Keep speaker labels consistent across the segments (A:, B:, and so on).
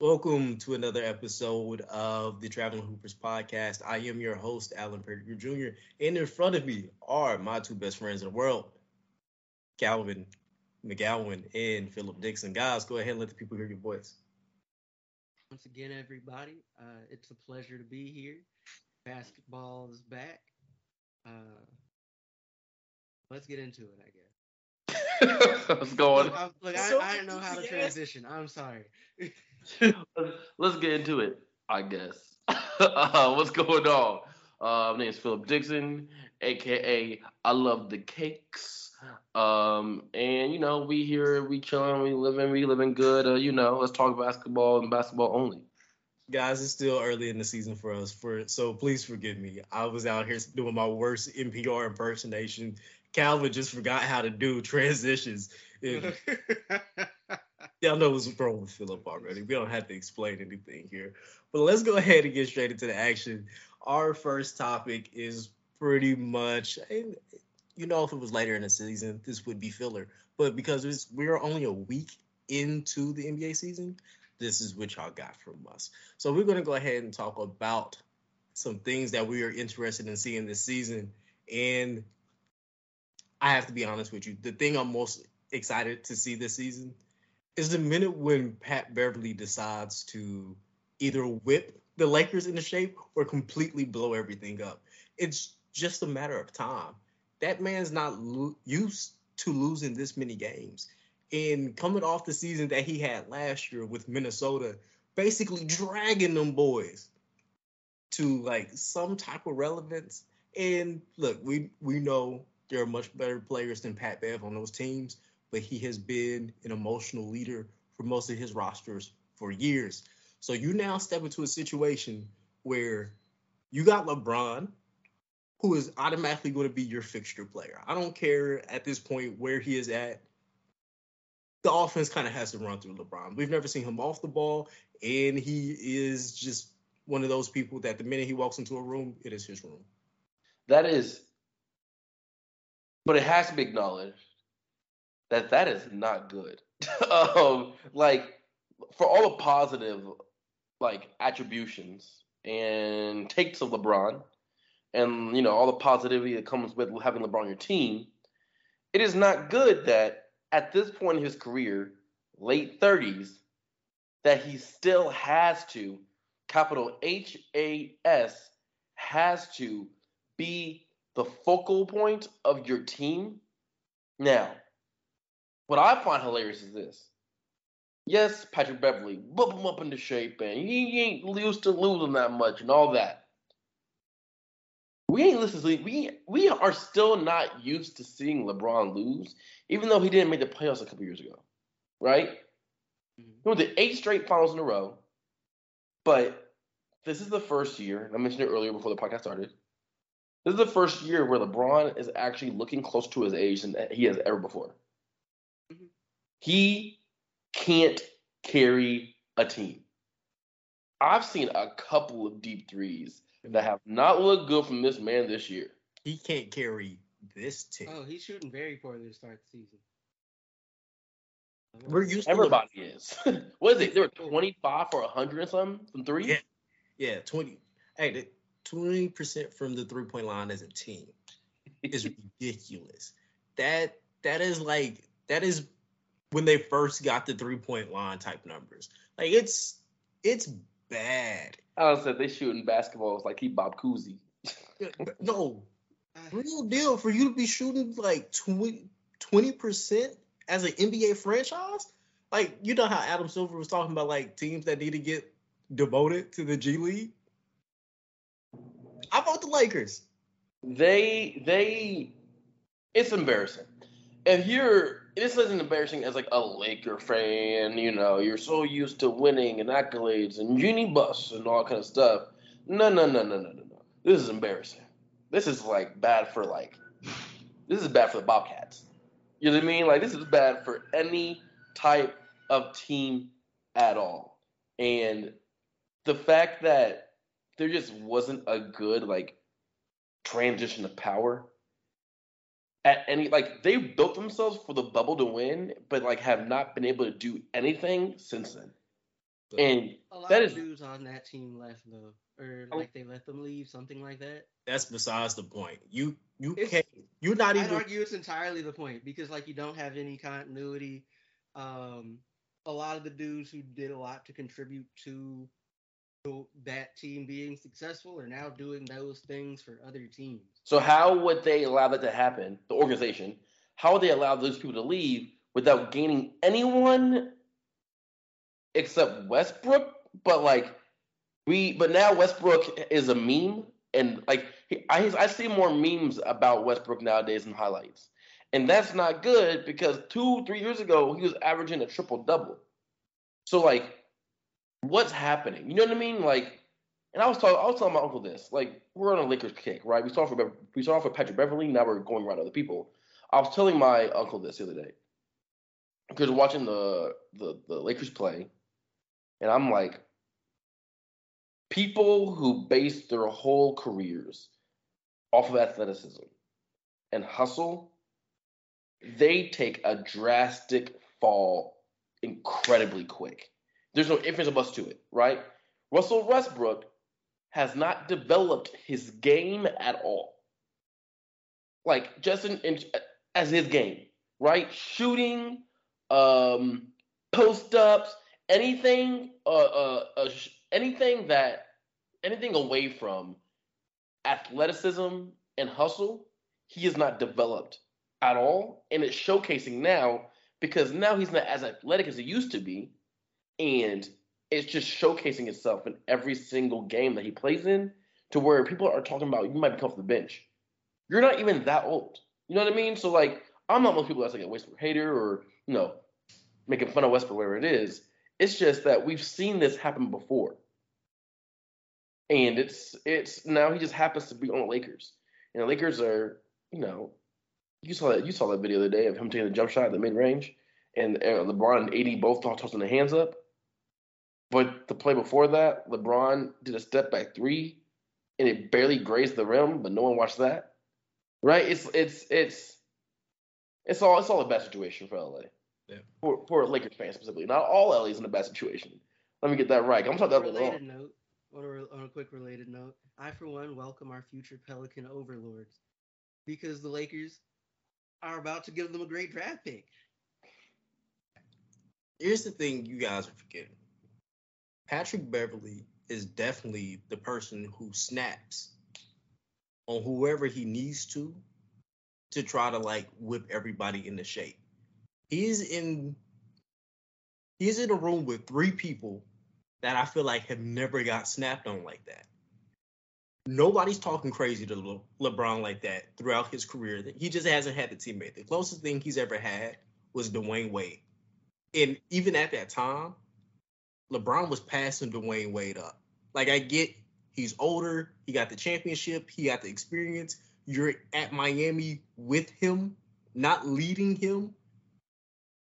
A: Welcome to another episode of the Traveling Hoopers podcast. I am your host, Alan Pettigrew Jr., and in front of me are my two best friends in the world, Calvin McGowan and Philip Dixon. Guys, go ahead and let the people hear your voice.
B: Once again, everybody, uh, it's a pleasure to be here. Basketball is back. Uh, let's get into it, I guess.
C: What's going?
B: Look, I, look,
A: So
B: I, I don't know how to
A: yes.
B: transition. I'm sorry.
C: Let's get into it, I guess. uh, what's going on? Uh, my name is Philip Dixon, aka I love the cakes. Um, and you know, we here, we chilling, we living, we living good. Uh, you know, let's talk basketball and basketball only.
A: Guys, it's still early in the season for us, for so please forgive me. I was out here doing my worst NPR impersonation. Calvin just forgot how to do transitions. And Y'all know what's wrong with Philip already. We don't have to explain anything here. But let's go ahead and get straight into the action. Our first topic is pretty much, you know, if it was later in the season, this would be filler. But because it's, we're only a week into the NBA season, this is what y'all got from us. So we're going to go ahead and talk about some things that we are interested in seeing this season. And I have to be honest with you, the thing I'm most excited to see this season is the minute when Pat Beverley decides to either whip the Lakers into shape or completely blow everything up. It's just a matter of time. That man's not lo- used to losing this many games. And coming off the season that he had last year with Minnesota, basically dragging them boys to like some type of relevance. And look, we we know there are much better players than Pat Bev on those teams, but he has been an emotional leader for most of his rosters for years. So you now step into a situation where you got LeBron, who is automatically going to be your fixture player. I don't care at this point where he is at. The offense kind of has to run through LeBron. We've never seen him off the ball, and he is just one of those people that the minute he walks into a room, it is his room.
C: That is, but it has to be acknowledged that that is not good. um, like for all the positive, like attributions and takes of LeBron, and you know all the positivity that comes with having LeBron on your team, it is not good that at this point in his career, late thirties, that he still has to, capital H A S, has to be the focal point of your team. Now, what I find hilarious is this. Yes, Patrick Beverley, bump him up into shape, and he ain't used to losing that much and all that. We ain't listening. We we are still not used to seeing LeBron lose, even though he didn't make the playoffs a couple years ago, right? Mm-hmm. He went to eight straight finals in a row, but this is the first year. I mentioned it earlier before the podcast started. This is the first year where LeBron is actually looking close to his age than he has ever before.
B: Mhm.
C: He can't carry a team. I've seen a couple of deep threes that have not looked good from this man this year.
A: He can't carry this team.
B: oh, he's shooting very poorly to start the season.
A: We're used to
C: Everybody is. what is it? They were 25 for 100 and something from three?
A: Yeah. Yeah, twenty. Hey, twenty percent from the three point line as a team is ridiculous. That that is like that is when they first got the three point line type numbers. Like it's it's bad.
C: I was said they shooting basketballs like he Bob Cousy.
A: No, real deal for you to be shooting like 20 percent as an NBA franchise. Like you know how Adam Silver was talking about like teams that need to get devoted to the G League. I vote the Lakers.
C: They they it's embarrassing. If you're this isn't embarrassing as like a Laker fan, you know, you're so used to winning and accolades and Jeanie Buss and all kind of stuff. No, no, no, no, no, no, no. This is embarrassing. This is like bad for like this is bad for the Bobcats. You know what I mean? Like this is bad for any type of team at all. And the fact that there just wasn't a good like transition of power at any like they built themselves for the bubble to win, but like have not been able to do anything since then. And
B: A lot
C: That
B: of
C: is-
B: dudes on that team left though, or
C: Oh.
B: like they let them leave, something like that.
A: That's besides the point. You you
B: It's-
A: can't. You're not even.
B: I'd argue it's entirely the point because like you don't have any continuity. Um, a lot of the dudes who did a lot to contribute to the- that team being successful are now doing those things for other teams.
C: so how would they allow that to happen? The organization, how would they allow those people to leave without gaining anyone except Westbrook? But like we, but now Westbrook is a meme, and like I, I see more memes about Westbrook nowadays in highlights, and that's not good because two, three years ago he was averaging a triple double. So like, what's happening? You know what I mean? Like, and I was talking, I was telling my uncle this. Like, we're on a Lakers kick, right? We off with we off with Patrick Beverley. Now we're going around other people. I was telling my uncle this the other day because watching the, the the Lakers play, and I'm like, people who base their whole careers off of athleticism and hustle, they take a drastic fall incredibly quick. There's no ifs or buts to it, right? Russell Westbrook has not developed his game at all. Like just in, in as his game, right? Shooting, um, post ups, anything, uh, uh, uh, anything that, anything away from athleticism and hustle, he is not developed at all, and it's showcasing now because now he's not as athletic as he used to be, and it's just showcasing itself in every single game that he plays in, to where people are talking about you might be off the bench. You're not even that old. You know what I mean? So like, I'm not most people that's like a Westbrook hater or you know making fun of Westbrook wherever it is. It's just that we've seen this happen before, and it's it's now he just happens to be on the Lakers, and the Lakers are you know you saw that you saw that video the other day of him taking the jump shot at the mid range, and LeBron and AD both tossing their hands up. But the play before that, LeBron did a step back three, and it barely grazed the rim, but no one watched that. Right? It's it's it's it's all it's all a bad situation for LA.
A: Yeah.
C: For for Lakers fans specifically, not all LA's in a bad situation. Let me get that right. I'm talking
B: On a
C: about
B: related
C: wrong.
B: note, on a, on a quick related note, I for one welcome our future Pelican overlords because the Lakers are about to give them a great draft pick.
A: Here's the thing you guys are forgetting. Patrick Beverley is definitely the person who snaps on whoever he needs to to try to like whip everybody into shape. He's in he's in a room with three people that I feel like have never got snapped on like that. Nobody's talking crazy to Le- LeBron like that throughout his career. He just hasn't had the teammate. The closest thing he's ever had was Dwyane Wade. And even at that time, LeBron was passing Dwyane Wade up. Like I get he's older, he got the championship, he got the experience. You're at Miami with him, not leading him.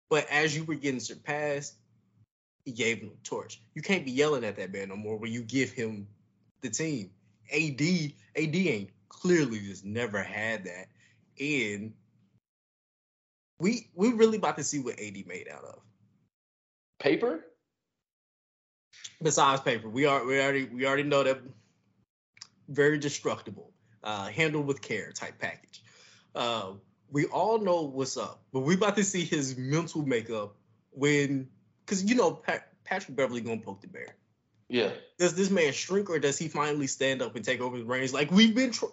A: But as you were getting surpassed, he gave him the torch. You can't be yelling at that man no more when you give him the team. AD, AD ain't clearly just never had that. And we we really about to see what AD made out of.
C: Paper?
A: Besides paper, we are we already we already know that very destructible, uh, handled with care type package. Uh, we all know what's up, but we about to see his mental makeup when, because you know Pat, Patrick Beverley gonna poke the bear.
C: Yeah.
A: Does this man shrink or does he finally stand up and take over the reins? Like we've been. Tr-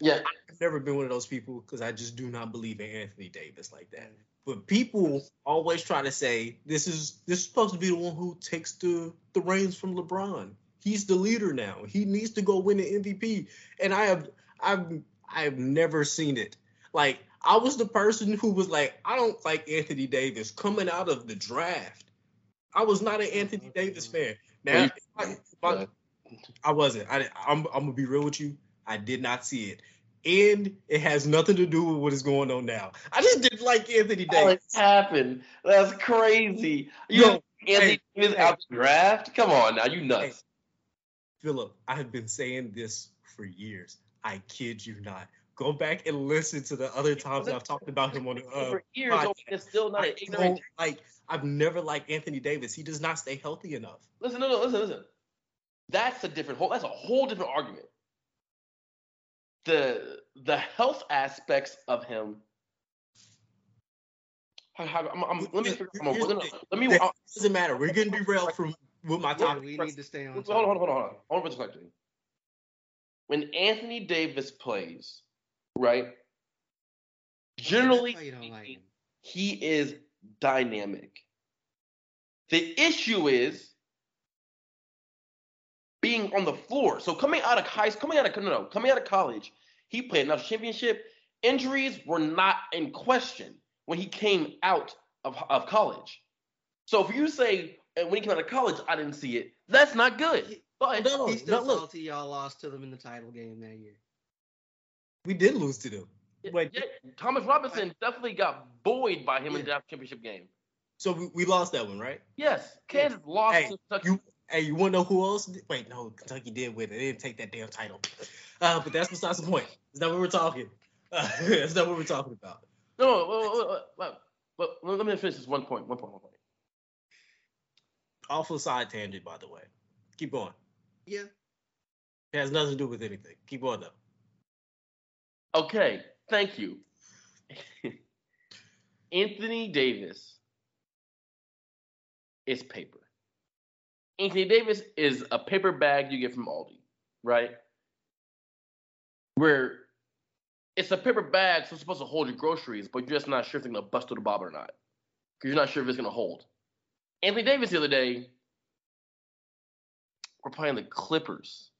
C: Yeah.
A: I've never been one of those people because I just do not believe in Anthony Davis like that. But people always try to say this is this is supposed to be the one who takes the the reins from LeBron. He's the leader now. He needs to go win the MVP. And I have I've I've never seen it. Like I was the person who was like, I don't like Anthony Davis coming out of the draft. I was not an Anthony Davis fan. Now, if I, if I- I wasn't. I, I'm, I'm gonna be real with you. I did not see it, and it has nothing to do with what is going on now. I just didn't like Anthony
C: How it happened? That's crazy. You
A: Yo,
C: Anthony
A: hey,
C: Davis
A: hey.
C: out the draft? Come on now, you nuts.
A: Hey. Philip, I have been saying this for years. I kid you not. Go back and listen to the other times I've talked about him on the uh,
C: For years,
A: podcast.
C: it's still not
A: I
C: an ignorant.
A: like. I've never liked Anthony Davis. He does not stay healthy enough.
C: Listen, no, no, listen, listen. That's a different whole. That's a whole different argument. The the health aspects of him. How, how, I'm, I'm, let me. figure- I'm,
A: Here's the
C: no, no,
A: thing.
C: let me.
A: That
C: uh,
A: doesn't matter. We're getting derailed from what my topic.
B: we need to stay on.
C: Hold on, hold on, hold on, hold on. I want to put this question. When Anthony Davis plays, right? Generally,
B: That's why you don't like him.
C: he is dynamic. The issue is being on the floor. So coming out of high school, coming out of no, no, coming out of college, he played enough championship. Injuries were not in question when he came out of, of college. So if you say uh, when he came out of college, I didn't see it, that's not good. But
A: No,
B: He's still
A: no, look.
B: salty y'all lost to them in the title game that year.
A: We did lose to them. Wait.
C: yeah, Thomas Robinson definitely got buoyed by him in
B: Yeah.
C: the championship game.
A: So we, we lost that one, right?
C: Yes, Kansas lost
A: Hey,
C: to Kentucky.
A: You, hey, you want to know who else? Did? Wait, no, Kentucky did win. They didn't take that damn title. Uh, but that's besides the point. It's not what we're talking. Uh, that's not what we're talking about.
C: No, no, wait, wait, wait, wait, wait, let me finish this one point. One point. One point.
A: Awful side tangent, by the way. Keep going.
B: Yeah.
A: It has nothing to do with anything. Keep going though.
C: Okay, thank you. Anthony Davis is paper. Anthony Davis is a paper bag you get from Aldi, right? Where it's a paper bag, so it's supposed to hold your groceries, but you're just not sure if it's gonna bust through the bottom or not. Because you're not sure if it's gonna hold. Anthony Davis the other day, we're playing the Clippers.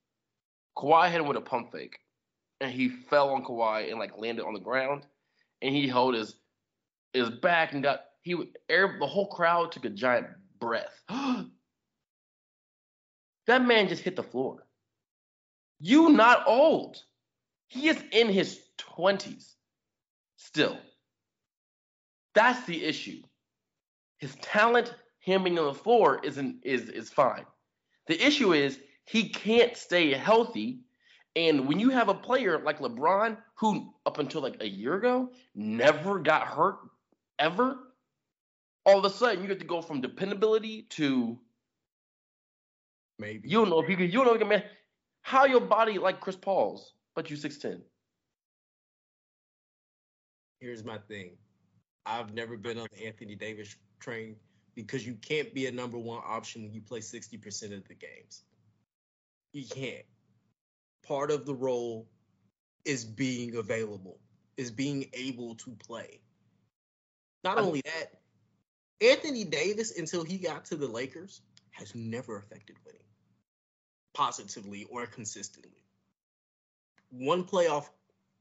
C: Kawhi hit him with a pump fake and he fell on Kawhi and like landed on the ground, and he held his his back and got he air the whole crowd took a giant breath. that man just hit the floor. You not old. He is in his twenties still. That's the issue. His talent, him being on the floor, isn't is is fine. The issue is he can't stay healthy and when you have a player like LeBron, who up until like a year ago never got hurt ever, all of a sudden you get to go from dependability to
A: Maybe.
C: you don't know if you can you don't know if you can man how your body like Chris Paul's, but you six ten.
A: Here's my thing. I've never been on the Anthony Davis train because you can't be a number one option when you play 60% of the games. You can't. Part of the role is being available, is being able to play. Not only that, Anthony Davis, until he got to the Lakers, has never affected winning positively or consistently. One playoff,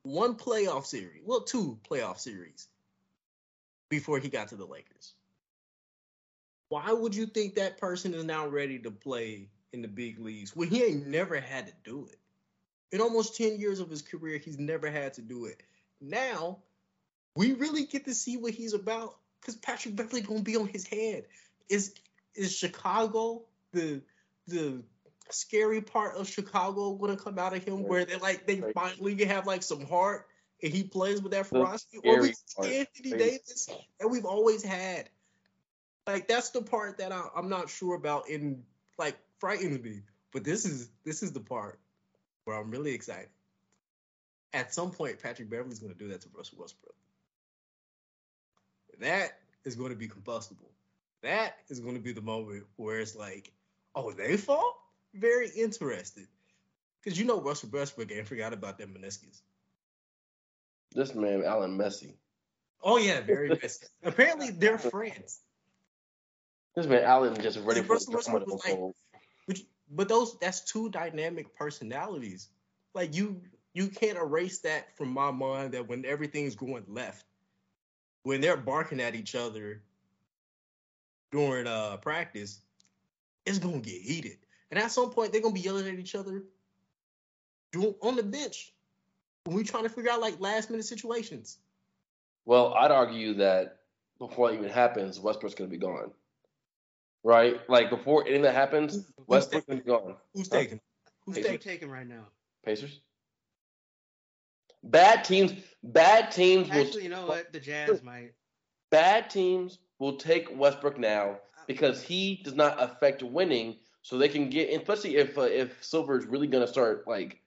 A: one playoff series, well, two playoff series before he got to the Lakers. Why would you think that person is now ready to play in the big leagues when he ain't never had to do it? In almost 10 years of his career, he's never had to do it. Now, we really get to see what he's about because Patrick Beverley gonna be on his head. Is is Chicago the the scary part of Chicago gonna come out of him where they like they finally have like some heart and he plays with that ferocity, or we see Anthony Davis that we've always had. Like that's the part that I, I'm not sure about and like frightens me. But this is this is the part where I'm really excited. At some point, Patrick Beverley's going to do that to Russell Westbrook. That is going to be combustible. That is going to be the moment where it's like, oh, they fall? Very interested. Because you know Russell Westbrook ain't forgot about them meniscus.
C: This man, Alan Messi.
A: Oh, yeah, very messy. Apparently, they're friends.
C: This man, Alan, just ready for
A: Russell
C: the
A: Westbrook was like-. But, but those that's two dynamic personalities. Like you you can't erase that from my mind that when everything's going left, when they're barking at each other during uh practice, it's gonna get heated. And at some point they're gonna be yelling at each other doing, on the bench when we're trying to figure out like last minute situations.
C: Well, I'd argue that before it even happens, Westbrook's going to be gone. Right? Like before anything that happens,
A: Who's
C: Westbrook's going to be gone.
A: Who's
C: Huh?
A: taking? Who's
C: Hey,
B: Who
A: taking?
B: right now?
C: Pacers? Bad teams, bad teams will
B: Actually, you know what? The Jazz might.
C: bad teams will take Westbrook now because he does not affect winning, so they can get. Especially if uh, if Silver is really going to start like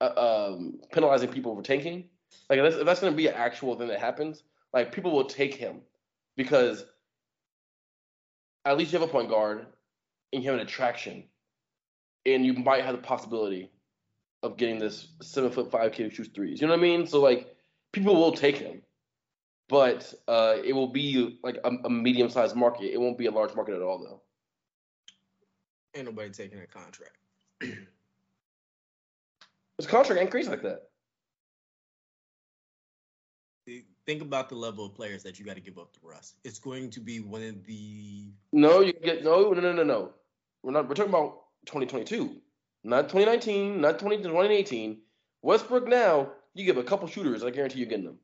C: uh, um, penalizing people for tanking, like if that's, if that's going to be an actual thing that happens, like people will take him because at least you have a point guard and you have an attraction, and you might have the possibility of getting this seven foot five kid who shoots threes. You know what I mean? So like people will take him but uh, it will be like a, a medium sized market. It won't be a large market at all, though.
A: Ain't nobody taking a contract.
C: His contract crazy like that.
A: Think about the level of players that you got to give up to Russ. It's going to be one of the
C: No, you get no, no, no, no, no. We're not. We're talking about 2022, not 2019, not 20, 2018. Westbrook now, you give a couple shooters, I guarantee you're getting them.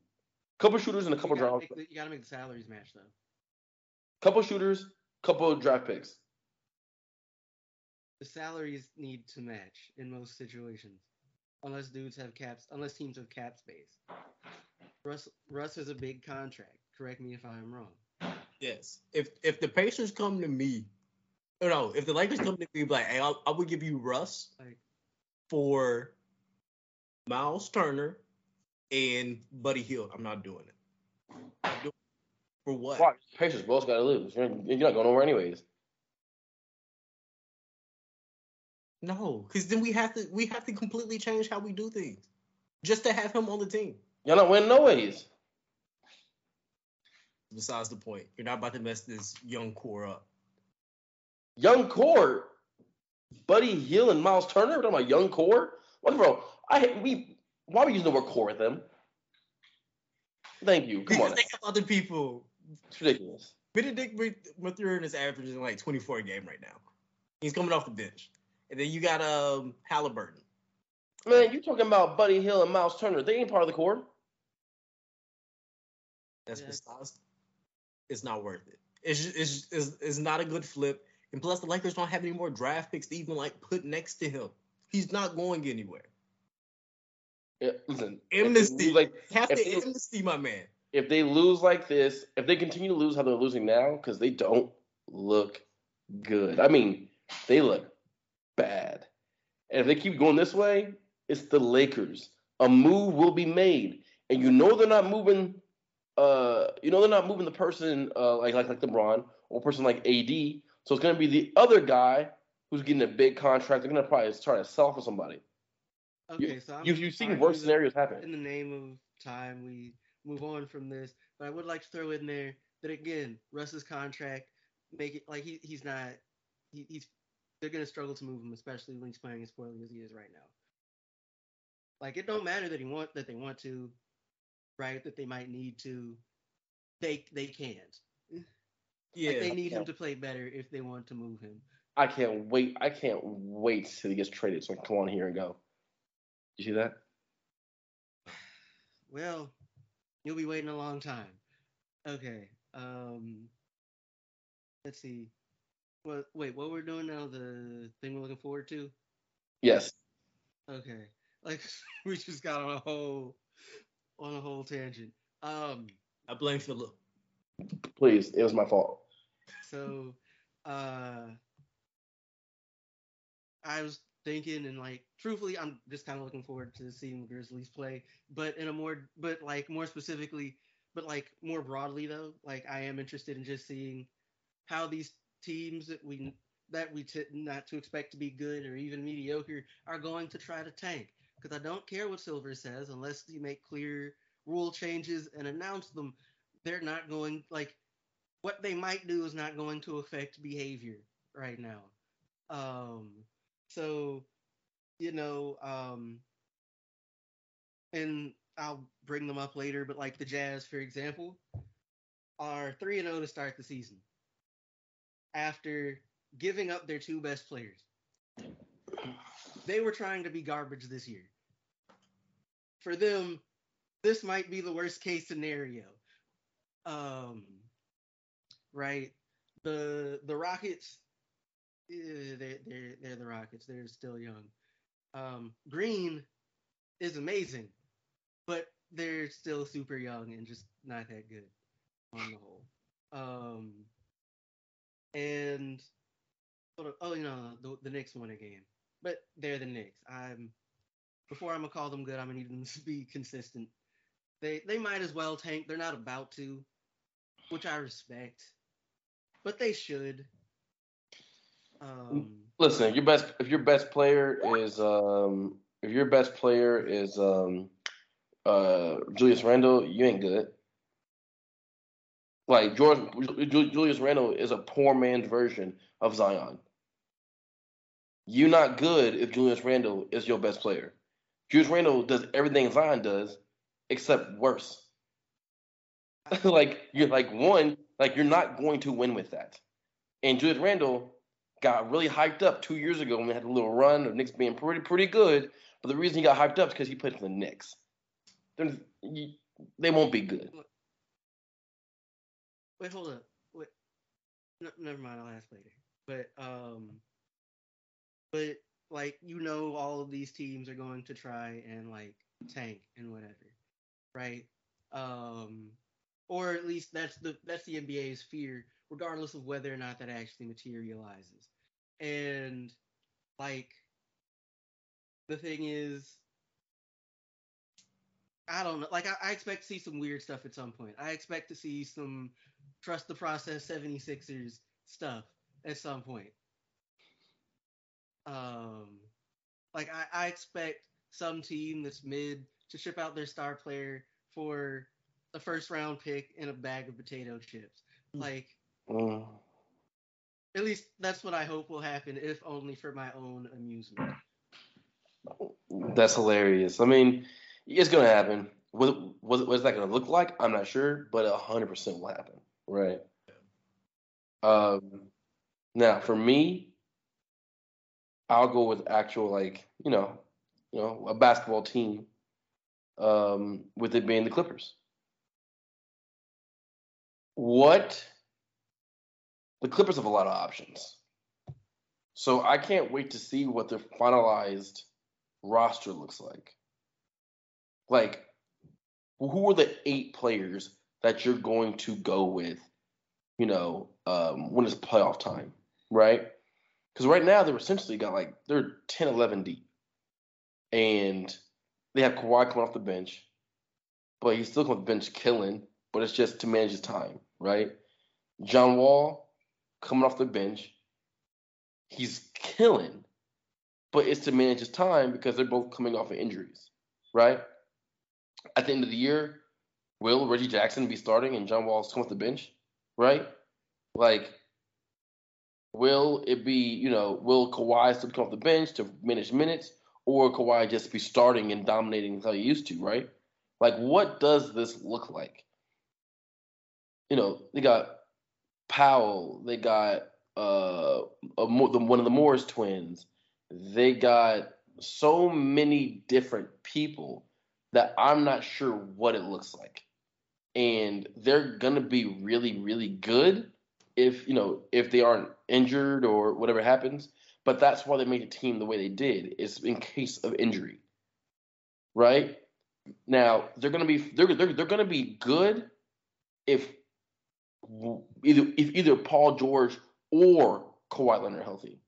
C: Couple shooters and a couple
B: you
C: draft,
B: make the, you gotta make the salaries match though.
C: couple shooters, couple draft picks.
B: The salaries need to match in most situations, unless dudes have caps, unless teams have cap space. Russ Russ is a big contract. Correct me if I'm wrong.
A: yes. If if the Pacers come to me, or no, if the Lakers come to me like, hey, I'll, I would give you Russ
B: Like
A: for Miles Turner and Buddy Hield. I'm not doing it. I'm doing it for what?
C: Watch, Pacers both got to lose. You're, you're not going nowhere anyways.
A: No, because then we have to we have to completely change how we do things just to have him on the team.
C: You're not winning no ways.
A: Besides the point, you're not about to mess this young core up.
C: Young core, Buddy Hield and Miles Turner. We're talking about young core. What, bro? I we why are we using the word core with them? Thank you. Come
A: because
C: on,
A: they have other people.
C: it's ridiculous.
A: Bennedict Mathurin is averaging like 24 a game right now. He's coming off the bench, and then you got um Halliburton.
C: Man, you're talking about Buddy Hield and Miles Turner? They ain't part of the core.
A: That's besides. It's not worth it. It's, just, it's, it's it's not a good flip, and plus the Lakers don't have any more draft picks to even like put next to him. He's not going anywhere.
C: Yeah, listen,
A: Amnesty,
C: like
A: have to
C: they-
A: amnesty my man.
C: if they lose like this, if they continue to lose how they're losing now, because they don't look good. I mean, they look bad. And if they keep going this way, it's the Lakers. A move will be made, and you know they're not moving. Uh, you know they're not moving the person uh, like like like LeBron or a person like AD. So it's gonna be the other guy who's getting a big contract. They're gonna probably try to sell for somebody.
B: Okay, so I'm
C: You you've seen worse
B: the-
C: scenarios happen.
B: In the name of time, we move on from this, but I would like to throw in there that again, Russ's contract make it like he he's not he, he's they're gonna struggle to move him, especially when he's playing as poorly as he is right now. Like it don't matter that he want that they want to, right? That they might need to. They they can't.
A: Yeah,
B: Like, they need him to play better if they want to move him.
C: I can't wait. I can't wait till he gets traded so I can come on here and go. You see that?
B: Well, you'll be waiting a long time. Okay. Um let's see. Well wait, what we're doing now, the thing we're looking forward to?
C: Yes.
B: Okay. Like we just got on a whole on a whole tangent. Um
A: I blame Philip.
C: Please. It was my fault.
B: so uh I was thinking and like truthfully I'm just kind of looking forward to seeing the Grizzlies play, but in a more but like more specifically but like more broadly though, like I am interested in just seeing how these teams that we that we t- not to expect to be good or even mediocre are going to try to tank because I don't care what Silver says unless you make clear rule changes and announce them. They're not going like what they might do is not going to affect behavior right now. Um, so you know, um, and I'll bring them up later, but like the Jazz, for example, are three and zero to start the season after giving up their two best players. They were trying to be garbage this year. For them, this might be the worst case scenario. Um, right? The the Rockets, they're they're they're the Rockets. They're still young. Um, Green is amazing. but they're still super young and just not that good on the whole. Um, and oh, you know the the Knicks won a game, but they're the Knicks. I'm before I'm gonna call them good. I'm gonna need them to be consistent. They they might as well tank. They're not about to, which I respect, but they should. Um,
C: Listen, if your best if your best player is um if your best player is um uh Julius Randle, you ain't good. Like George Julius Randle is a poor man's version of Zion. You're not good if Julius Randle is your best player. Julius Randle does everything Zion does, except worse. like you're like one, like you're not going to win with that. And Julius Randle got really hyped up two years ago when we had a little run of Knicks being pretty pretty good. But the reason he got hyped up is because he played for the Knicks. They're, they won't be good.
B: Wait, hold up. Wait, never mind. I'll ask later. But um, but like you know, all of these teams are going to try and like tank and whatever, right? Um, or at least that's the that's the NBA's fear, regardless of whether or not that actually materializes. And like the thing is, I don't know. Like I, I, expect to see some weird stuff at some point. I expect to see some trust the process 76ers stuff at some point. Um like I, I expect some team that's mid to ship out their star player for a first round pick and a bag of potato chips. Mm. Like mm. at least that's what I hope will happen, if only for my own amusement.
C: That's hilarious. I mean, it's gonna happen. What what, what is that gonna look like? I'm not sure, but hundred percent will happen. Right. Um. Now, for me, I'll go with actual like you know, you know, a basketball team. Um, with it being the Clippers. What? The Clippers have a lot of options. So I can't wait to see what their finalized roster looks like. Like, who are the eight players that you're going to go with, you know, um, when it's playoff time, right? Because right now they're essentially got like, they're 10, 11 deep. And they have Kawhi coming off the bench, but he's still coming off the bench killing, but it's just to manage his time, right? John Wall coming off the bench, he's killing, but it's to manage his time because they're both coming off of injuries, right? At the end of the year, will Reggie Jackson be starting and John Wall's come off the bench, right? Like, will it be, you know, will Kawhi still come off the bench to manage minutes, or Kawhi just be starting and dominating how he used to, right? Like, what does this look like? You know, they got Powell, they got uh, a, one of the Morris twins, they got so many different people that I'm not sure what it looks like. And they're gonna be really, really good if you know if they aren't injured or whatever happens. But that's why they made the team the way they did, is in case of injury. Right? Now they're gonna be they're they're, they're gonna be good if either if either Paul George or Kawhi Leonard are healthy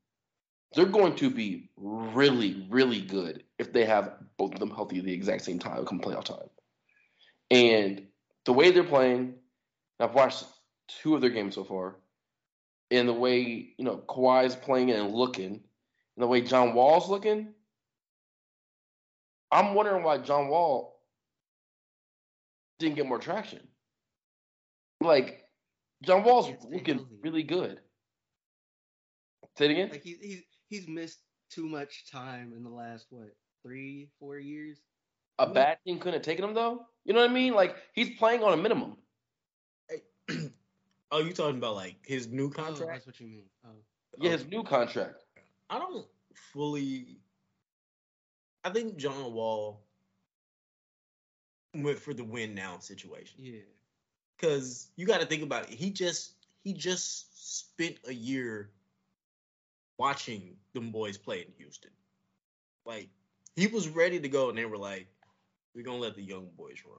C: they're going to be really, really good if they have both of them healthy at the exact same time come playoff time. And the way they're playing, I've watched two of their games so far, and the way you know Kawhi's playing and looking, and the way John Wall's looking, I'm wondering why John Wall didn't get more traction. Like John Wall's looking really good. Say it again.
B: Like he, he he's missed too much time in the last what three four years.
C: A bad team couldn't have taken him though. You know what I mean? Like he's playing on a minimum.
A: oh, you talking about like his new contract? Oh,
B: that's what you mean. Oh.
C: Yeah, his new contract.
A: I don't fully. I think John Wall went for the win now situation.
B: Yeah.
A: Because you got to think about it. He just he just spent a year watching them boys play in Houston. Like he was ready to go, and they were like, We're gonna let the young boys run.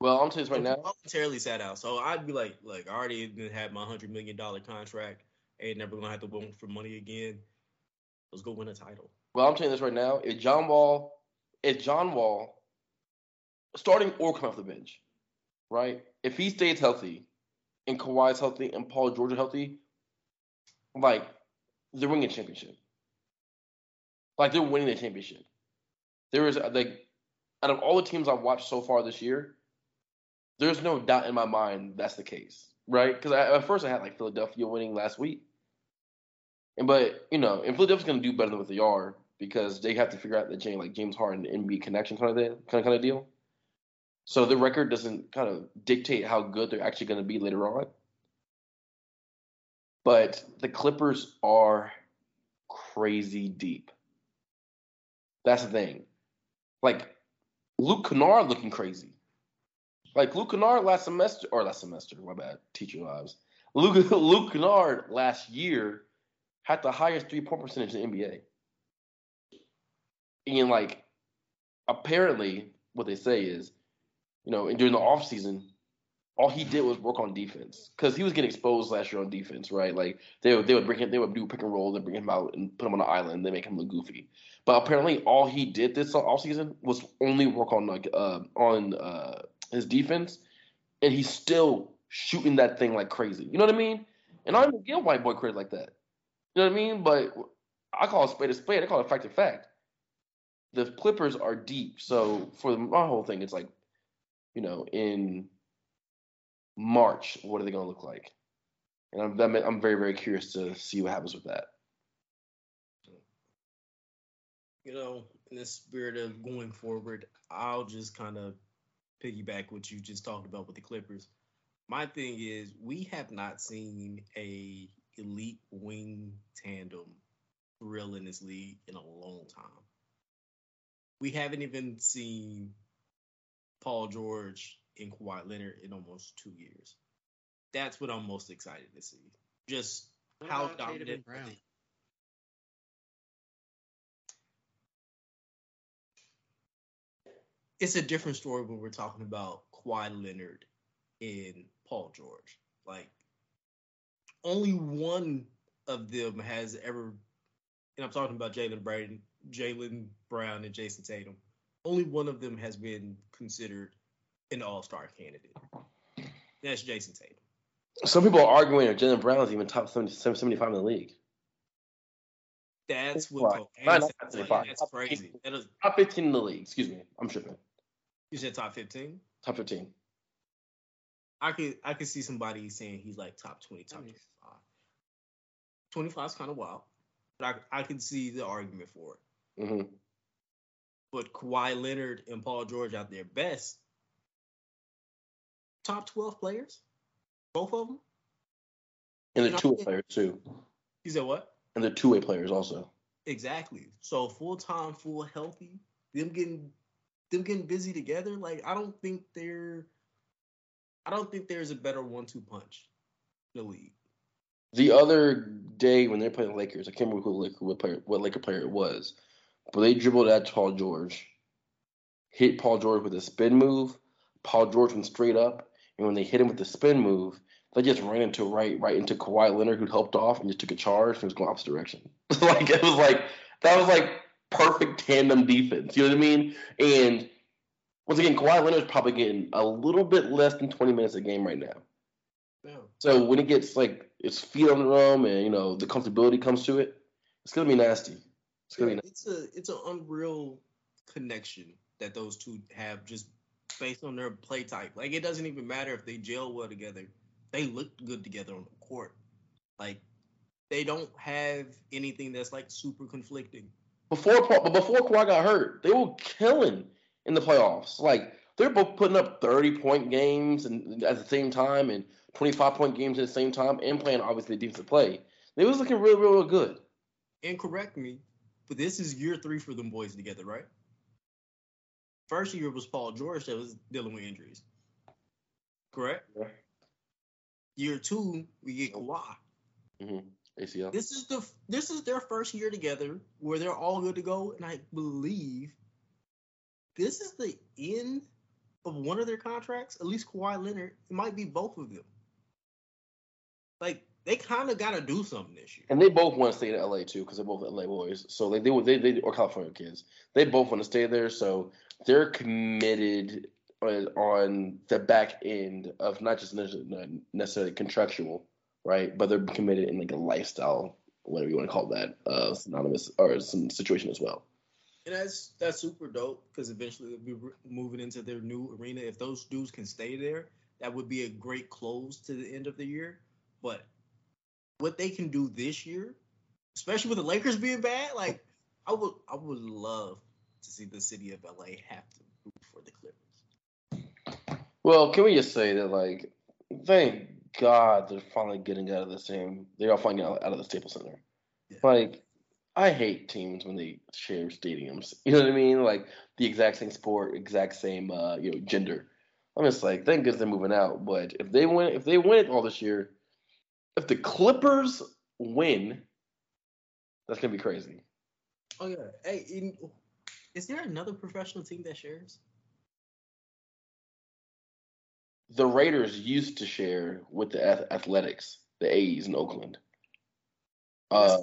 C: Well, I'm telling you this right now.
A: Voluntarily sat out, so I'd be like, like I already had my hundred million dollar contract. Ain't never gonna have to win for money again. Let's go win a title.
C: Well, I'm telling you this right now. If John Wall, if John Wall, starting or come off the bench, right? If he stays healthy, and Kawhi's healthy, and Paul George is healthy, like they're winning a championship. Like they're winning the championship. There is like out of all the teams I've watched so far this year, there's no doubt in my mind that's the case, right? Because at first I had like Philadelphia winning last week, and but you know, and Philadelphia's to do better than what they are because they have to figure out the James like James Harden NBA connection kind of thing, kind of kind of deal. So the record doesn't kind of dictate how good they're actually going to be later on. But the Clippers are crazy deep. That's the thing. Like Luke Kennard looking crazy. Like Luke Kennard last semester or last semester, my bad, teacher lives. Luke Luke Kennard last year had the highest three point percentage in the NBA. And like apparently what they say is, you know, and during the off season, all he did was work on defense because he was getting exposed last year on defense, right? Like they would they would bring him, they would do pick and roll, and bring him out and put him on the island, they make him look goofy. But apparently, all he did this off season was only work on like uh, on uh, his defense, and he's still shooting that thing like crazy. You know what I mean? And I don't even get white boy credit like that. You know what I mean? But I call it spade a spade. I call it fact a fact. The Clippers are deep, so for my whole thing, it's like, you know, in March, what are they going to look like? And I'm I'm very very curious to see what happens with that.
A: You know, in the spirit of going forward, I'll just kind of piggyback what you just talked about with the Clippers. My thing is, we have not seen a elite wing tandem real in this league in a long time. We haven't even seen Paul George and Kawhi Leonard in almost two years. That's what I'm most excited to see. Just
B: What
A: how dominant.
B: Brown?
A: It's a different story when we're talking about Kawhi Leonard and Paul George. Like, only one of them has ever, and I'm talking about Jaylen Brown, Jaylen Brown and Jayson Tatum. Only one of them has been considered an All Star candidate. That's Jayson Tatum.
C: Some people are arguing that Jaylen Brown is even top 70, 75 in the league.
A: That's
C: Right.
A: what
C: Not- not
A: said.
C: 75.
A: Like, That's crazy. That is,
C: Top 15 in the league. Excuse me. I'm tripping.
A: you said top 15.
C: Top 15.
A: I could I could see somebody saying he's like top 20, top 25. 25 is kind of wild, but I I could see the argument for it.
C: hmm
A: But Kawhi Leonard and Paul George out there best top 12 players, both of them.
C: And the two way players, too.
A: You said what?
C: And the two way players also.
A: Exactly. So full time, full healthy, them getting them getting busy together. Like I don't think they're I don't think there's a better one two punch in the league.
C: The other day when they're playing the Lakers, I can't remember who Laker, what, player, what Laker player it was, but they dribbled at Paul George, hit Paul George with a spin move. Paul George went straight up, and when they hit him with the spin move, they just ran into right right into Kawhi Leonard, who'd helped off and just took a charge and was going opposite direction. like it was like that was like perfect tandem defense. You know what I mean? And once again, Kawhi Leonard's probably getting a little bit less than 20 minutes a game right now.
A: Yeah.
C: So when it gets like its feet on the rum and you know the comfortability comes to it, it's gonna be nasty. It's gonna be nasty.
A: It's a it's an unreal connection that those two have just based on their play type. Like it doesn't even matter if they gel well together. They look good together on the court. Like they don't have anything that's like super conflicting.
C: before but before Kawhi got hurt, they were killing in the playoffs. Like they're both putting up thirty point games and at the same time and twenty five point games at the same time and playing obviously defensive play. They was looking real, real, real good.
A: And correct me, but this is year three for them boys together, right? First year was Paul George that was dealing with injuries. Correct? Year two, we get Kawhi.
C: hmm ACL.
A: This is the this is their first year together where they're all good to go, and I believe this is the end of one of their contracts, at least Kawhi Leonard, it might be both of them. Like they kind of got to do something this year.
C: And they both want to stay in LA too because they're both LA boys. So like they they they or California kids. They both want to stay there. So they're committed on, on the back end of not just necessarily contractual, right? But they're committed in like a lifestyle, whatever you want to call that, uh, synonymous or some situation as well.
A: And that's that's super dope because eventually they'll be moving into their new arena. If those dudes can stay there, that would be a great close to the end of the year. But what they can do this year, especially with the Lakers being bad, like I would I would love to see the city of LA have to root for the Clippers.
C: Well, can we just say that like thank God they're finally getting out of the same they're all finally out, out of the Staples Center. Yeah. Like I hate teams when they share stadiums. You know what I mean? Like the exact same sport, exact same uh, you know, gender. I'm just like, thank goodness they're moving out. But if they win if they win it all this year, if the Clippers win, that's gonna be crazy.
A: Oh yeah. Hey, in, is there another professional team that shares?
C: The Raiders used to share with the Athletics, the A's in Oakland. Uh,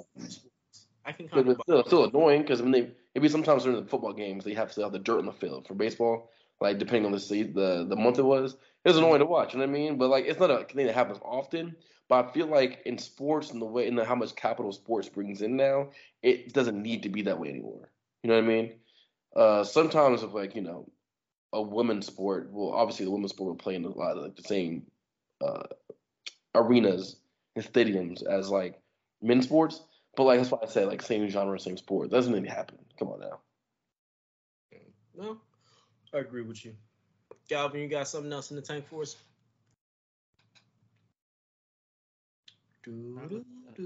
C: I can kind of still, still annoying because when they maybe sometimes during the football games they have to have the dirt on the field for baseball. Like depending on the the the month it was, it was annoying to watch. You know what I mean? But like it's not a thing that happens often. But I feel like in sports and the way and how much capital sports brings in now, it doesn't need to be that way anymore. You know what I mean? Uh, sometimes if like you know a women's sport, well obviously the women's sport will play in a lot of like, the same uh, arenas and stadiums as like men's sports. But like that's why I say like same genre, same sport. Doesn't even happen. Come on now.
A: No, I agree with you. Calvin, you got something else in the tank for us?
B: Not uh,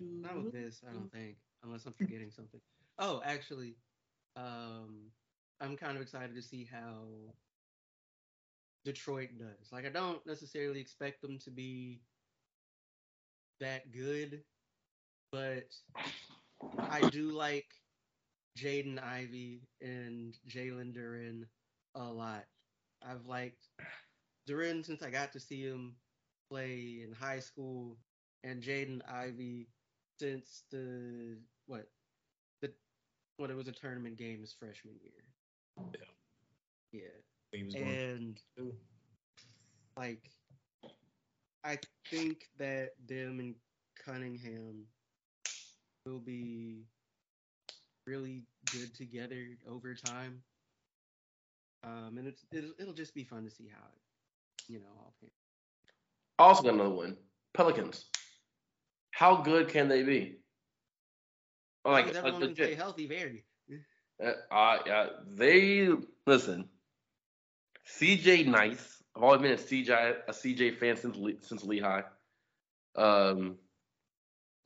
B: not with this, I don't think, unless I'm forgetting something. Oh, actually, um, I'm kind of excited to see how Detroit does. Like, I don't necessarily expect them to be that good, but I do like Jaden Ivey and Jalen Duren a lot. I've liked Duren since I got to see him play in high school, and Jaden Ivey since the what the what it was a tournament game his freshman year. Yeah. Yeah. And like I think that them and Cunningham will be really good together over time. Um, and it's it'll, it'll just be fun to see how it, you know, all pans
C: also got another one. Pelicans. How good can they be?
B: Like, everyone can stay healthy, very.
C: Uh, uh, they listen. CJ Nice. I've always been a CJ a CJ fan since since Lehigh. Um,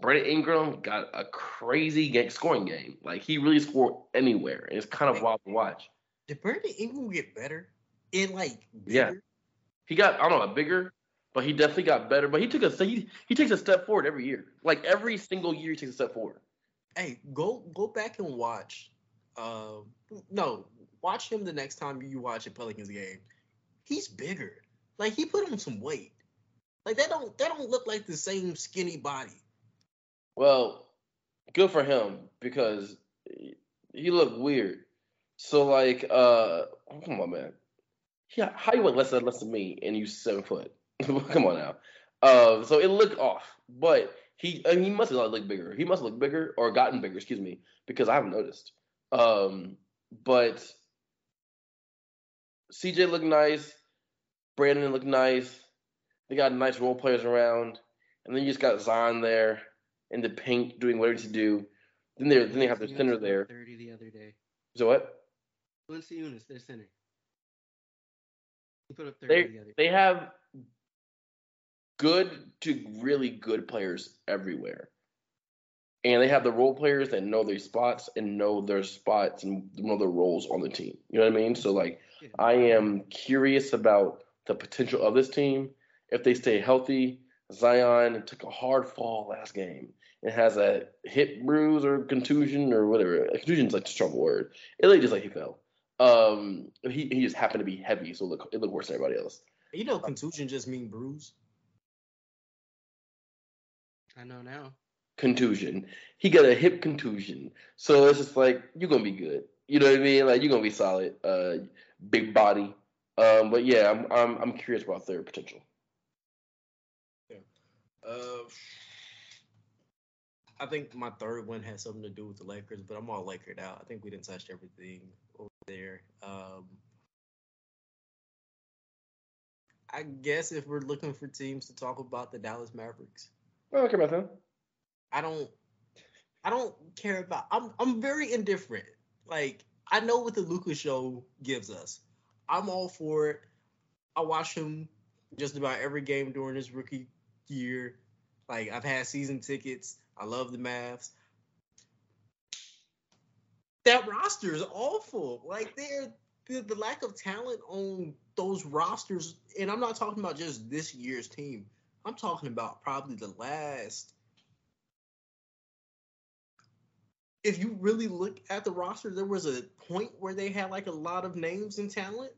C: Brandon Ingram got a crazy game, scoring game. Like he really scored anywhere, and it's kind of wild to watch.
A: Did Brandon Ingram get better? In like
C: bigger? yeah, he got I don't know a bigger but he definitely got better. But he took a he, he takes a step forward every year. Like every single year, he takes a step forward.
A: Hey, go go back and watch. Uh, no, watch him the next time you watch a Pelicans game. He's bigger. Like he put on some weight. Like they don't they don't look like the same skinny body.
C: Well, good for him because he looked weird. So like, uh, come on, man. Yeah, how you went less than less than me and you seven foot? Come on now. Uh, so it looked off, but he I mean, he must have looked bigger. He must have looked bigger or gotten bigger, excuse me, because I haven't noticed. Um, but CJ looked nice. Brandon looked nice. They got nice role players around, and then you just got Zion there in the paint doing whatever to do. Then they then they have their center there.
B: Thirty the other day.
C: So what?
B: Valanciunas, their center.
C: He put up thirty they, the other day. They have good to really good players everywhere. And they have the role players that know their spots and know their spots and know their roles on the team. You know what I mean? So like I am curious about the potential of this team if they stay healthy. Zion took a hard fall last game. It has a hip bruise or contusion or whatever. Contusion is like a strong word. It like just like he fell. Um, he he just happened to be heavy, so it looked, it looked worse than everybody else.
A: You know, contusion just mean bruise.
B: I know now.
C: Contusion. He got a hip contusion, so it's just like you're gonna be good. You know what I mean? Like you're gonna be solid. Uh, big body. Um, but yeah, I'm I'm I'm curious about their potential. Yeah.
A: Uh, I think my third one has something to do with the Lakers, but I'm all Lakered out. I think we didn't touch everything over there. Um, I guess if we're looking for teams to talk about the Dallas Mavericks,
C: I don't care about them.
A: I don't I don't care about I'm I'm very indifferent. Like I know what the Luka show gives us. I'm all for it. I watch him just about every game during his rookie year. Like I've had season tickets. I love the Mavs. That roster is awful. Like they're the, the lack of talent on those rosters, and I'm not talking about just this year's team. I'm talking about probably the last. If you really look at the roster, there was a point where they had like a lot of names and talent,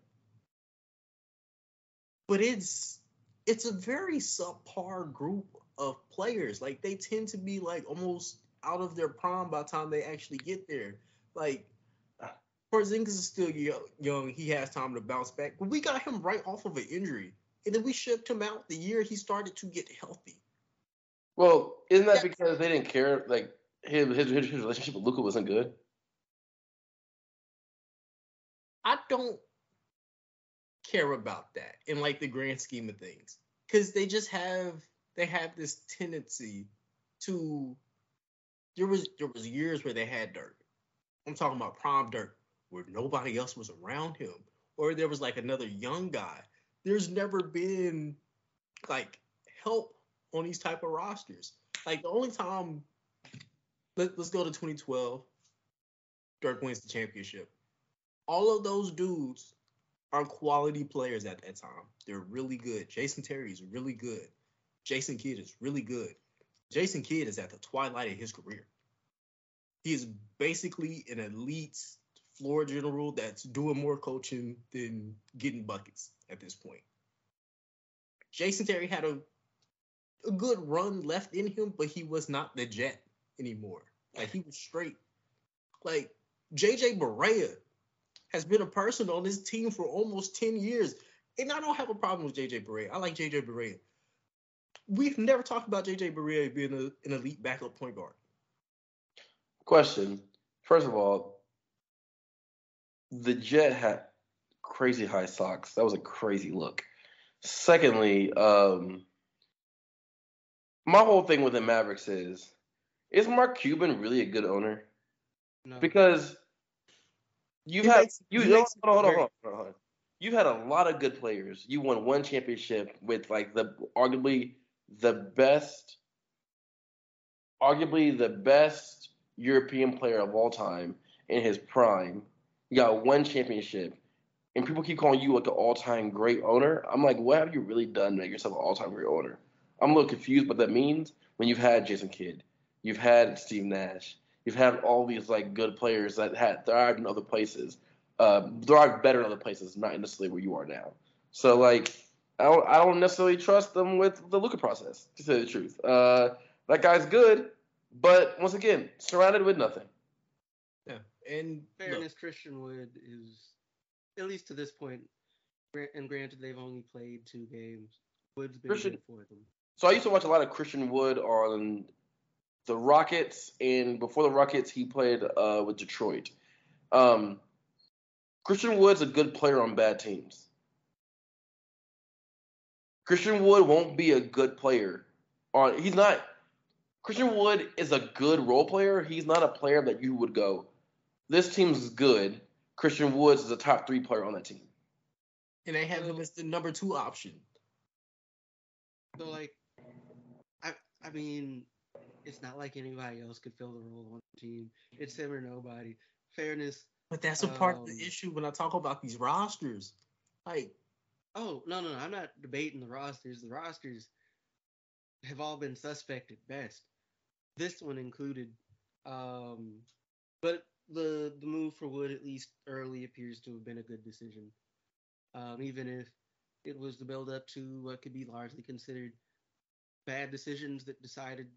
A: but it's it's a very subpar group of players. Like they tend to be like almost out of their prime by the time they actually get there. Like Porzingis is still young; he has time to bounce back. But we got him right off of an injury, and then we shipped him out the year he started to get healthy.
C: Well, isn't that because they didn't care? Like his his, his relationship with Luka wasn't good.
A: I don't care about that in like the grand scheme of things because they just have they have this tendency to there was there was years where they had Dirk. I'm talking about prom Dirk where nobody else was around him, or there was like another young guy. There's never been like help on these type of rosters. Like the only time, let, let's go to 2012. Dirk wins the championship. All of those dudes are quality players at that time. They're really good. Jason Terry is really good. Jason Kidd is really good. Jason Kidd is at the twilight of his career. He is basically an elite floor general that's doing more coaching than getting buckets at this point. Jason Terry had a a good run left in him, but he was not the jet anymore. Like he was straight. Like JJ Barea has been a person on this team for almost 10 years. And I don't have a problem with JJ Barea. I like JJ Barea. We've never talked about JJ Barea being a, an elite backup point guard.
C: Question. First of all, the Jet had crazy high socks. That was a crazy look. Secondly, um, my whole thing with the Mavericks is, is Mark Cuban really a good owner?
B: No.
C: Because you've
A: He
C: had
A: makes-
C: you
A: he
C: hold
A: makes
C: on, hold on, hold on, hold on. You've had a lot of good players. You won one championship with like the arguably the best, arguably the best European player of all time in his prime. You got one championship, and people keep calling you like an all-time great owner. I'm like, what have you really done to make yourself an all-time great owner? I'm a little confused what that means when you've had Jason Kidd, you've had Steve Nash, you've had all these like good players that had thrived in other places, uh, thrived better in other places, not necessarily where you are now. So like, I don't, I don't necessarily trust them with the Luka process, to say the truth. Uh, that guy's good, but once again, surrounded with nothing.
A: Yeah. And look,
B: fairness, Christian Wood is at least to this point. And granted, they've only played two games. Wood's been
C: Christian-
B: good for them.
C: So I used to watch a lot of Christian Wood on the Rockets, and before the Rockets, he played uh, with Detroit. Um, Christian Wood's a good player on bad teams. Christian Wood won't be a good player on. He's not. Christian Wood is a good role player. He's not a player that you would go. This team's good. Christian Woods is a top three player on that team.
A: and they have him as the number two option.
B: So like, I I mean, it's not like anybody else could fill the role on the team. It's him or nobody. Fairness.
A: But that's a part of the
B: Um,
A: issue when I talk about these rosters. Like,
B: Oh no no no! I'm not debating the rosters. The rosters have all been suspect at best. This one included. Um, but the the move for Wood at least early appears to have been a good decision. Um, even if it was the build up to what could be largely considered bad decisions that decided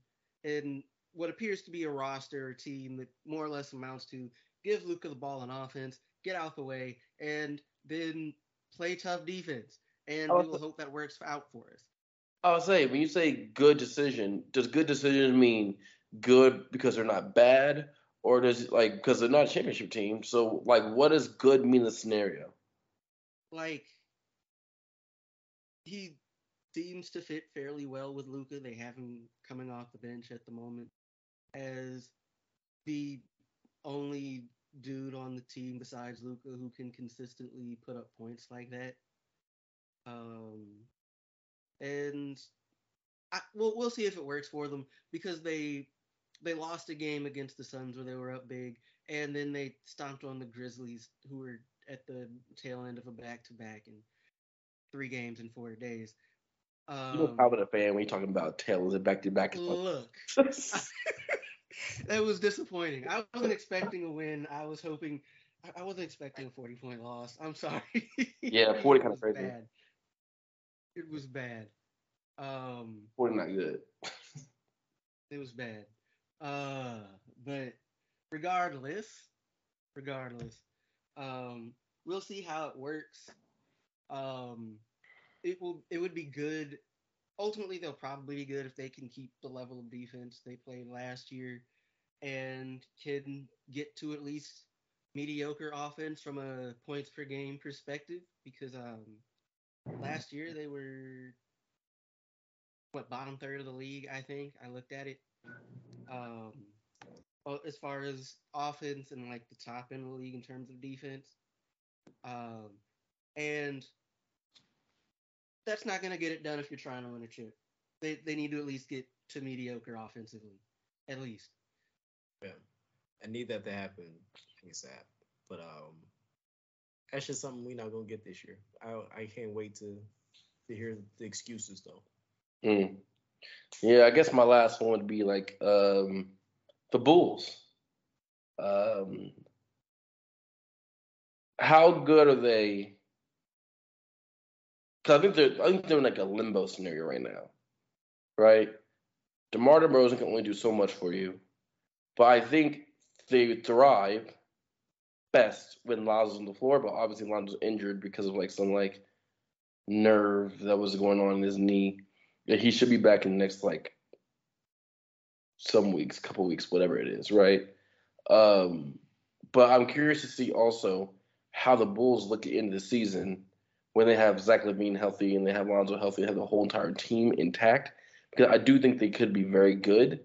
B: in what appears to be a roster or team that more or less amounts to give Luka the ball on offense, get out the way, and then play tough defense. And we will hope that works out for us.
C: I'll say when you say good decision, does good decision mean good because they're not bad, or does like because they're not a championship team? So like, what does good mean in the scenario?
B: Like he seems to fit fairly well with Luka. They have him coming off the bench at the moment as the only dude on the team besides Luka who can consistently put up points like that. Um, and I, we'll we'll see if it works for them because they they lost a game against the Suns where they were up big, and then they stomped on the Grizzlies who were at the tail end of a back to back in three games in four days. Um,
C: you know, Calvin a fan when you're talking about tails and back to back.
B: Look, that was disappointing. I wasn't expecting a win. I was hoping. I wasn't expecting a 40 point loss. I'm sorry.
C: Yeah, 40 kind of crazy.
B: Bad. It was bad. Um,
C: 40 not good.
B: it was bad. Uh, but regardless, regardless, um, we'll see how it works. Um, it will. It would be good. Ultimately, they'll probably be good if they can keep the level of defense they played last year, and can get to at least mediocre offense from a points per game perspective. Because um, last year they were what bottom third of the league, I think. I looked at it. Um, as far as offense and like the top end of the league in terms of defense. Um, and that's not going to get it done if you're trying to win a chip. They they need to at least get to mediocre offensively, at least.
A: Yeah, I need that to happen ASAP. But um, that's just something we're not gonna get this year. I I can't wait to to hear the excuses though.
C: Mm. Yeah, I guess my last one would be like um, the Bulls. Um, how good are they? Because I think they're I think they're in like a limbo scenario right now, right? DeMar DeRozan can only do so much for you, but I think they thrive best when Lonzo's on the floor. But obviously Lonzo's injured because of like some like nerve that was going on in his knee. Yeah, he should be back in the next like some weeks, couple weeks, whatever it is, right? Um, but I'm curious to see also how the Bulls look at the end of the season when they have Zach LaVine healthy and they have Lonzo healthy, they have the whole entire team intact. Because I do think they could be very good.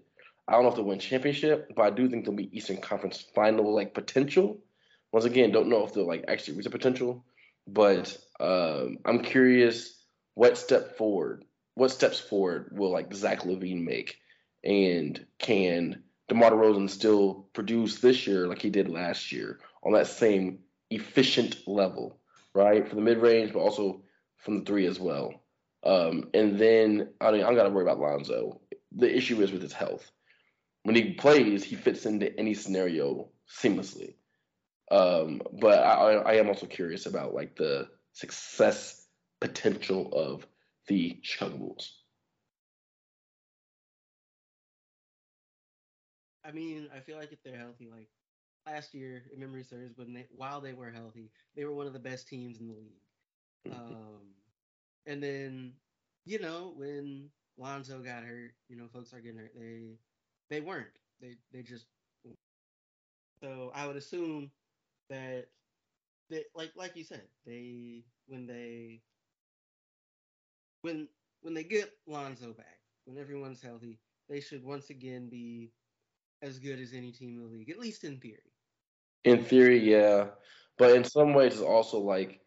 C: I don't know if they'll win championship, but I do think they'll be Eastern Conference final like potential. Once again, don't know if they'll like actually reach the potential, but um, I'm curious what step forward what steps forward will like Zach LaVine make, and can DeMar DeRozan still produce this year like he did last year on that same efficient level, right? For the mid range, but also from the three as well. Um, and then I mean, I'm gonna worry about Lonzo. The issue is with his health. When he plays, he fits into any scenario seamlessly. Um, but I, I am also curious about like the success potential of the Chicago Bulls?
B: I mean, I feel like if they're healthy, like last year, if memory serves, when they while they were healthy, they were one of the best teams in the league. Mm-hmm. Um, and then, you know, when Lonzo got hurt, you know, folks are getting hurt. They they weren't. They they just. So I would assume that they like like you said, they when they when when they get Lonzo back, when everyone's healthy, they should once again be as good as any team in the league, at least in theory.
C: In theory, yeah. But in some ways, it's also like,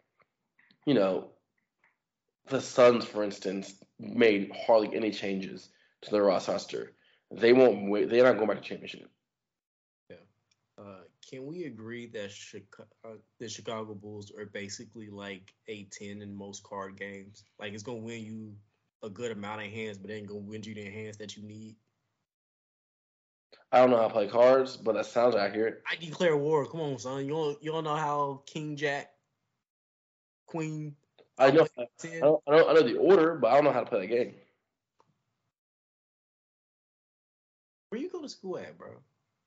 C: you know, the Suns, for instance, made hardly any changes to their roster. They won't wait. They're not going back to championship.
A: Can we agree that Chicago, uh, the Chicago Bulls are basically like a ten in most card games? Like it's gonna win you a good amount of hands, but it ain't gonna win you the hands that you need.
C: I don't know how to play cards, but that sounds accurate.
A: I declare war. Come on, son. You don't you don't know how King Jack, Queen.
C: I know, I don't, I know, I know the order, but I don't know how to play the game.
A: Where you go to school at, bro?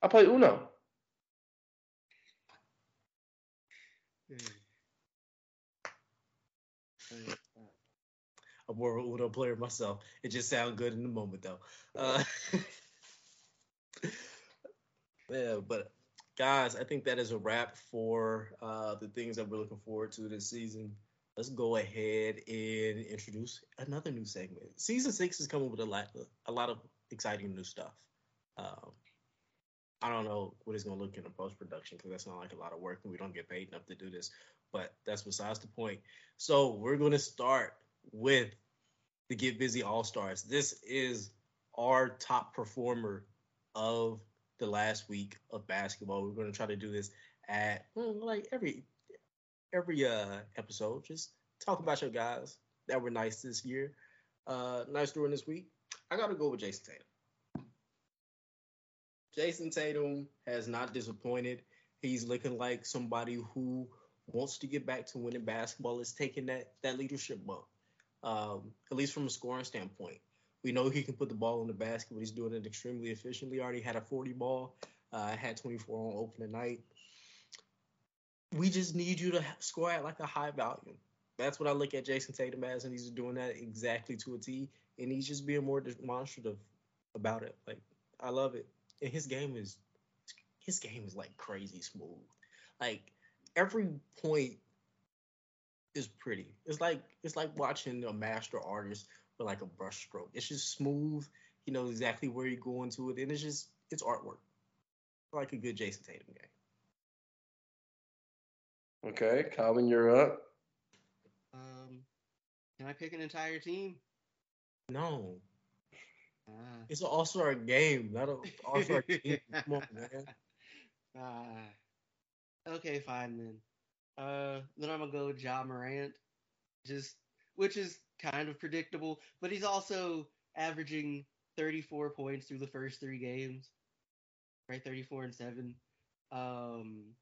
C: I play Uno.
A: I'm more of Uno player myself. It just sounds good in the moment, though. Uh, yeah, but guys, I think that is a wrap for uh, the things that we're looking forward to this season. Let's go ahead and introduce another new segment. Season six is coming with a lot, a lot of exciting new stuff. Um, I don't know what it's gonna look in the post production because that's not like a lot of work and we don't get paid enough to do this. But that's besides the point. So we're gonna start with the Get Busy All Stars. This is our top performer of the last week of basketball. We're gonna try to do this at like every every uh episode. Just talk about your guys that were nice this year, uh, nice during this week. I gotta go with Jayson Tatum. Jayson Tatum has not disappointed. He's looking like somebody who wants to get back to winning basketball. Is taking that that leadership bump, um, at least from a scoring standpoint. We know he can put the ball in the basket, but he's doing it extremely efficiently. Already had a 40 ball, uh, had 24 on opening night. We just need you to score at like a high volume. That's what I look at Jayson Tatum as, and he's doing that exactly to a T. And he's just being more demonstrative about it. Like I love it and his game is his game is like crazy smooth. Like every point is pretty. It's like it's like watching a master artist with like a brush stroke. It's just smooth. You know exactly where you're going to it, and it's just it's artwork. Like a good Jayson Tatum game.
C: Okay, Calvin, you're up.
B: Um, can I pick an entire team?
A: No. Ah. It's an All Star game, not an All Star team. Come on, man.
B: Ah. Okay, fine then. Uh, then I'm gonna go with Ja Morant, just which is kind of predictable, but he's also averaging 34 points through the first three games, right? 34 and seven. Um,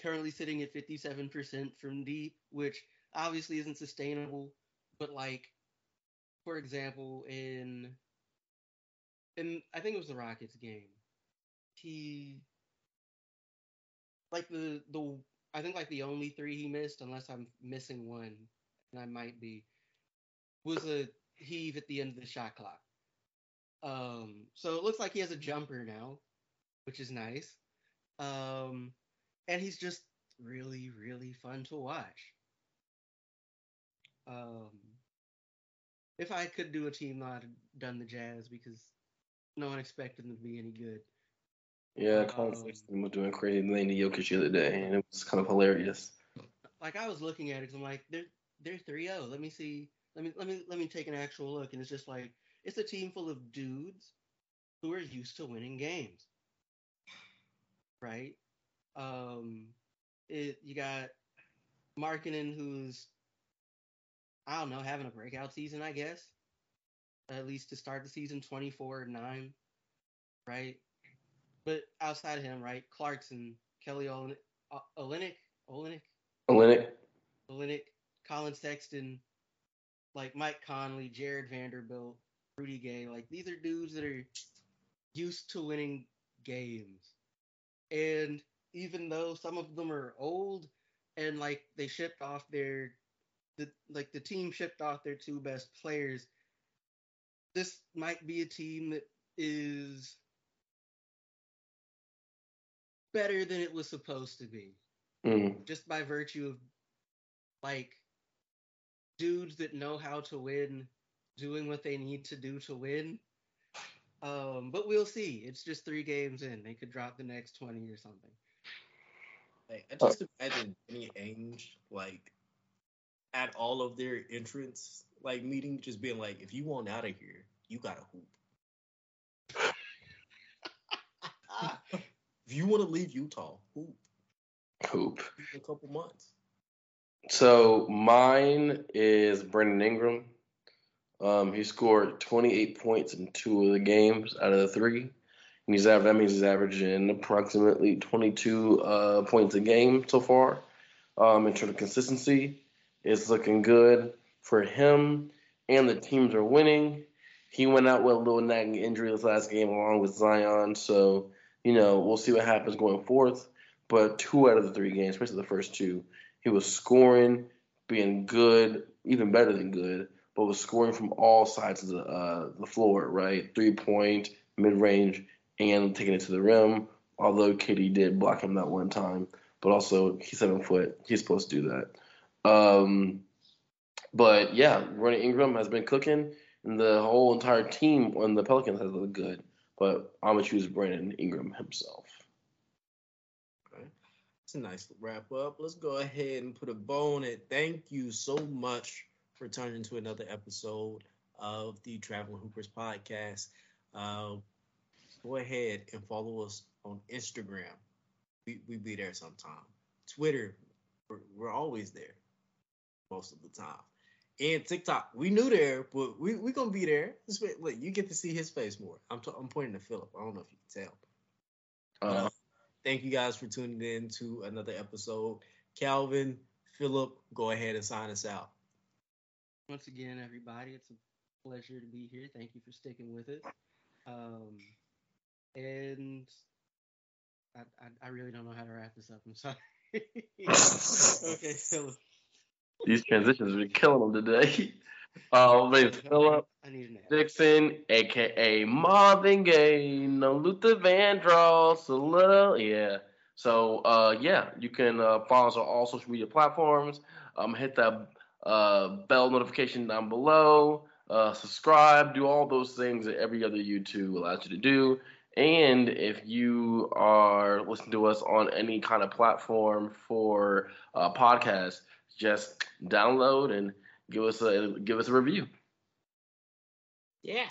B: currently sitting at 57% from deep, which obviously isn't sustainable, but like for example, in in I think it was the Rockets game, he like the the I think like the only three he missed, unless I'm missing one, and I might be, was a heave at the end of the shot clock. Um, so it looks like he has a jumper now, which is nice. Um, and he's just really, really fun to watch. Um, if I could do a team, I'd have done the Jazz because no one expected them to be any good.
C: Yeah, i Colin um, was doing crazy lane to Jokic the other day, and it was kind of hilarious.
B: Like I was looking at it, I'm like, they're they're 3-0. Let me see. Let me let me let me take an actual look, and it's just like it's a team full of dudes who are used to winning games, right? Um, it you got Markkanen, who's I don't know, having a breakout season, I guess. At least to start the season, 24 and 9, right? But outside of him, right? Clarkson, Kelly uh, Olynyk, Olynyk,
C: Olynyk,
B: Olynyk, Sexton, like Mike Conley, Jarred Vanderbilt, Rudy Gay. Like these are dudes that are used to winning games. And even though some of them are old and like they shipped off their the like the team shipped off their two best players. This might be a team that is better than it was supposed to be.
C: Mm.
B: Just by virtue of like dudes that know how to win doing what they need to do to win. Um, but we'll see. It's just three games in. They could drop the next twenty or something.
A: Like, I just imagine Danny Ainge like at all of their entrance like meeting, just being like, if you want out of here, you gotta hoop. if you want to leave Utah, hoop.
C: Hoop.
A: In a couple months.
C: So mine is Brandon Ingram. Um, he scored 28 points in two of the games out of the three. And he's that means he's averaging approximately 22 uh, points a game so far. Um, in terms of consistency, it's looking good for him, and the teams are winning. He went out with a little nagging injury this last game along with Zion, so you know we'll see what happens going forth. But two out of the three games, especially the first two, he was scoring, being good, even better than good, but was scoring from all sides of the uh, the floor, right? Three point, mid range, and taking it to the rim. Although KD did block him that one time, but also he's seven foot, he's supposed to do that. Um, but yeah, Running Ingram has been cooking, and the whole entire team on the Pelicans has looked good. But I'm gonna choose Brandon Ingram himself.
A: Okay. It's a nice wrap up. Let's go ahead and put a bow on it. Thank you so much for turning to another episode of the Traveling Hoopers podcast. Uh, go ahead and follow us on Instagram. We we be there sometime. Twitter, we're, we're always there most of the time. And TikTok, we knew there, but we we gonna be there. Look, you get to see his face more. I'm t- I'm pointing to Philip. I don't know if you can tell. Uh, uh, thank you guys for tuning in to another episode. Calvin, Philip, go ahead and sign us out.
B: Once again, everybody, it's a pleasure to be here. Thank you for sticking with it. Um, and I, I, I really don't know how to wrap this up. I'm sorry. okay,
C: Philip. These transitions are killing them today. Uh, my Philip Dixon, aka Marvin Gaye, no Luther Vandross, a little, yeah. So, uh, yeah, you can uh, follow us on all social media platforms. Um, hit that uh, bell notification down below. Uh, subscribe, do all those things that every other YouTube allows you to do. And if you are listening to us on any kind of platform for uh, podcasts, just download and give us a give us a review.
A: Yeah.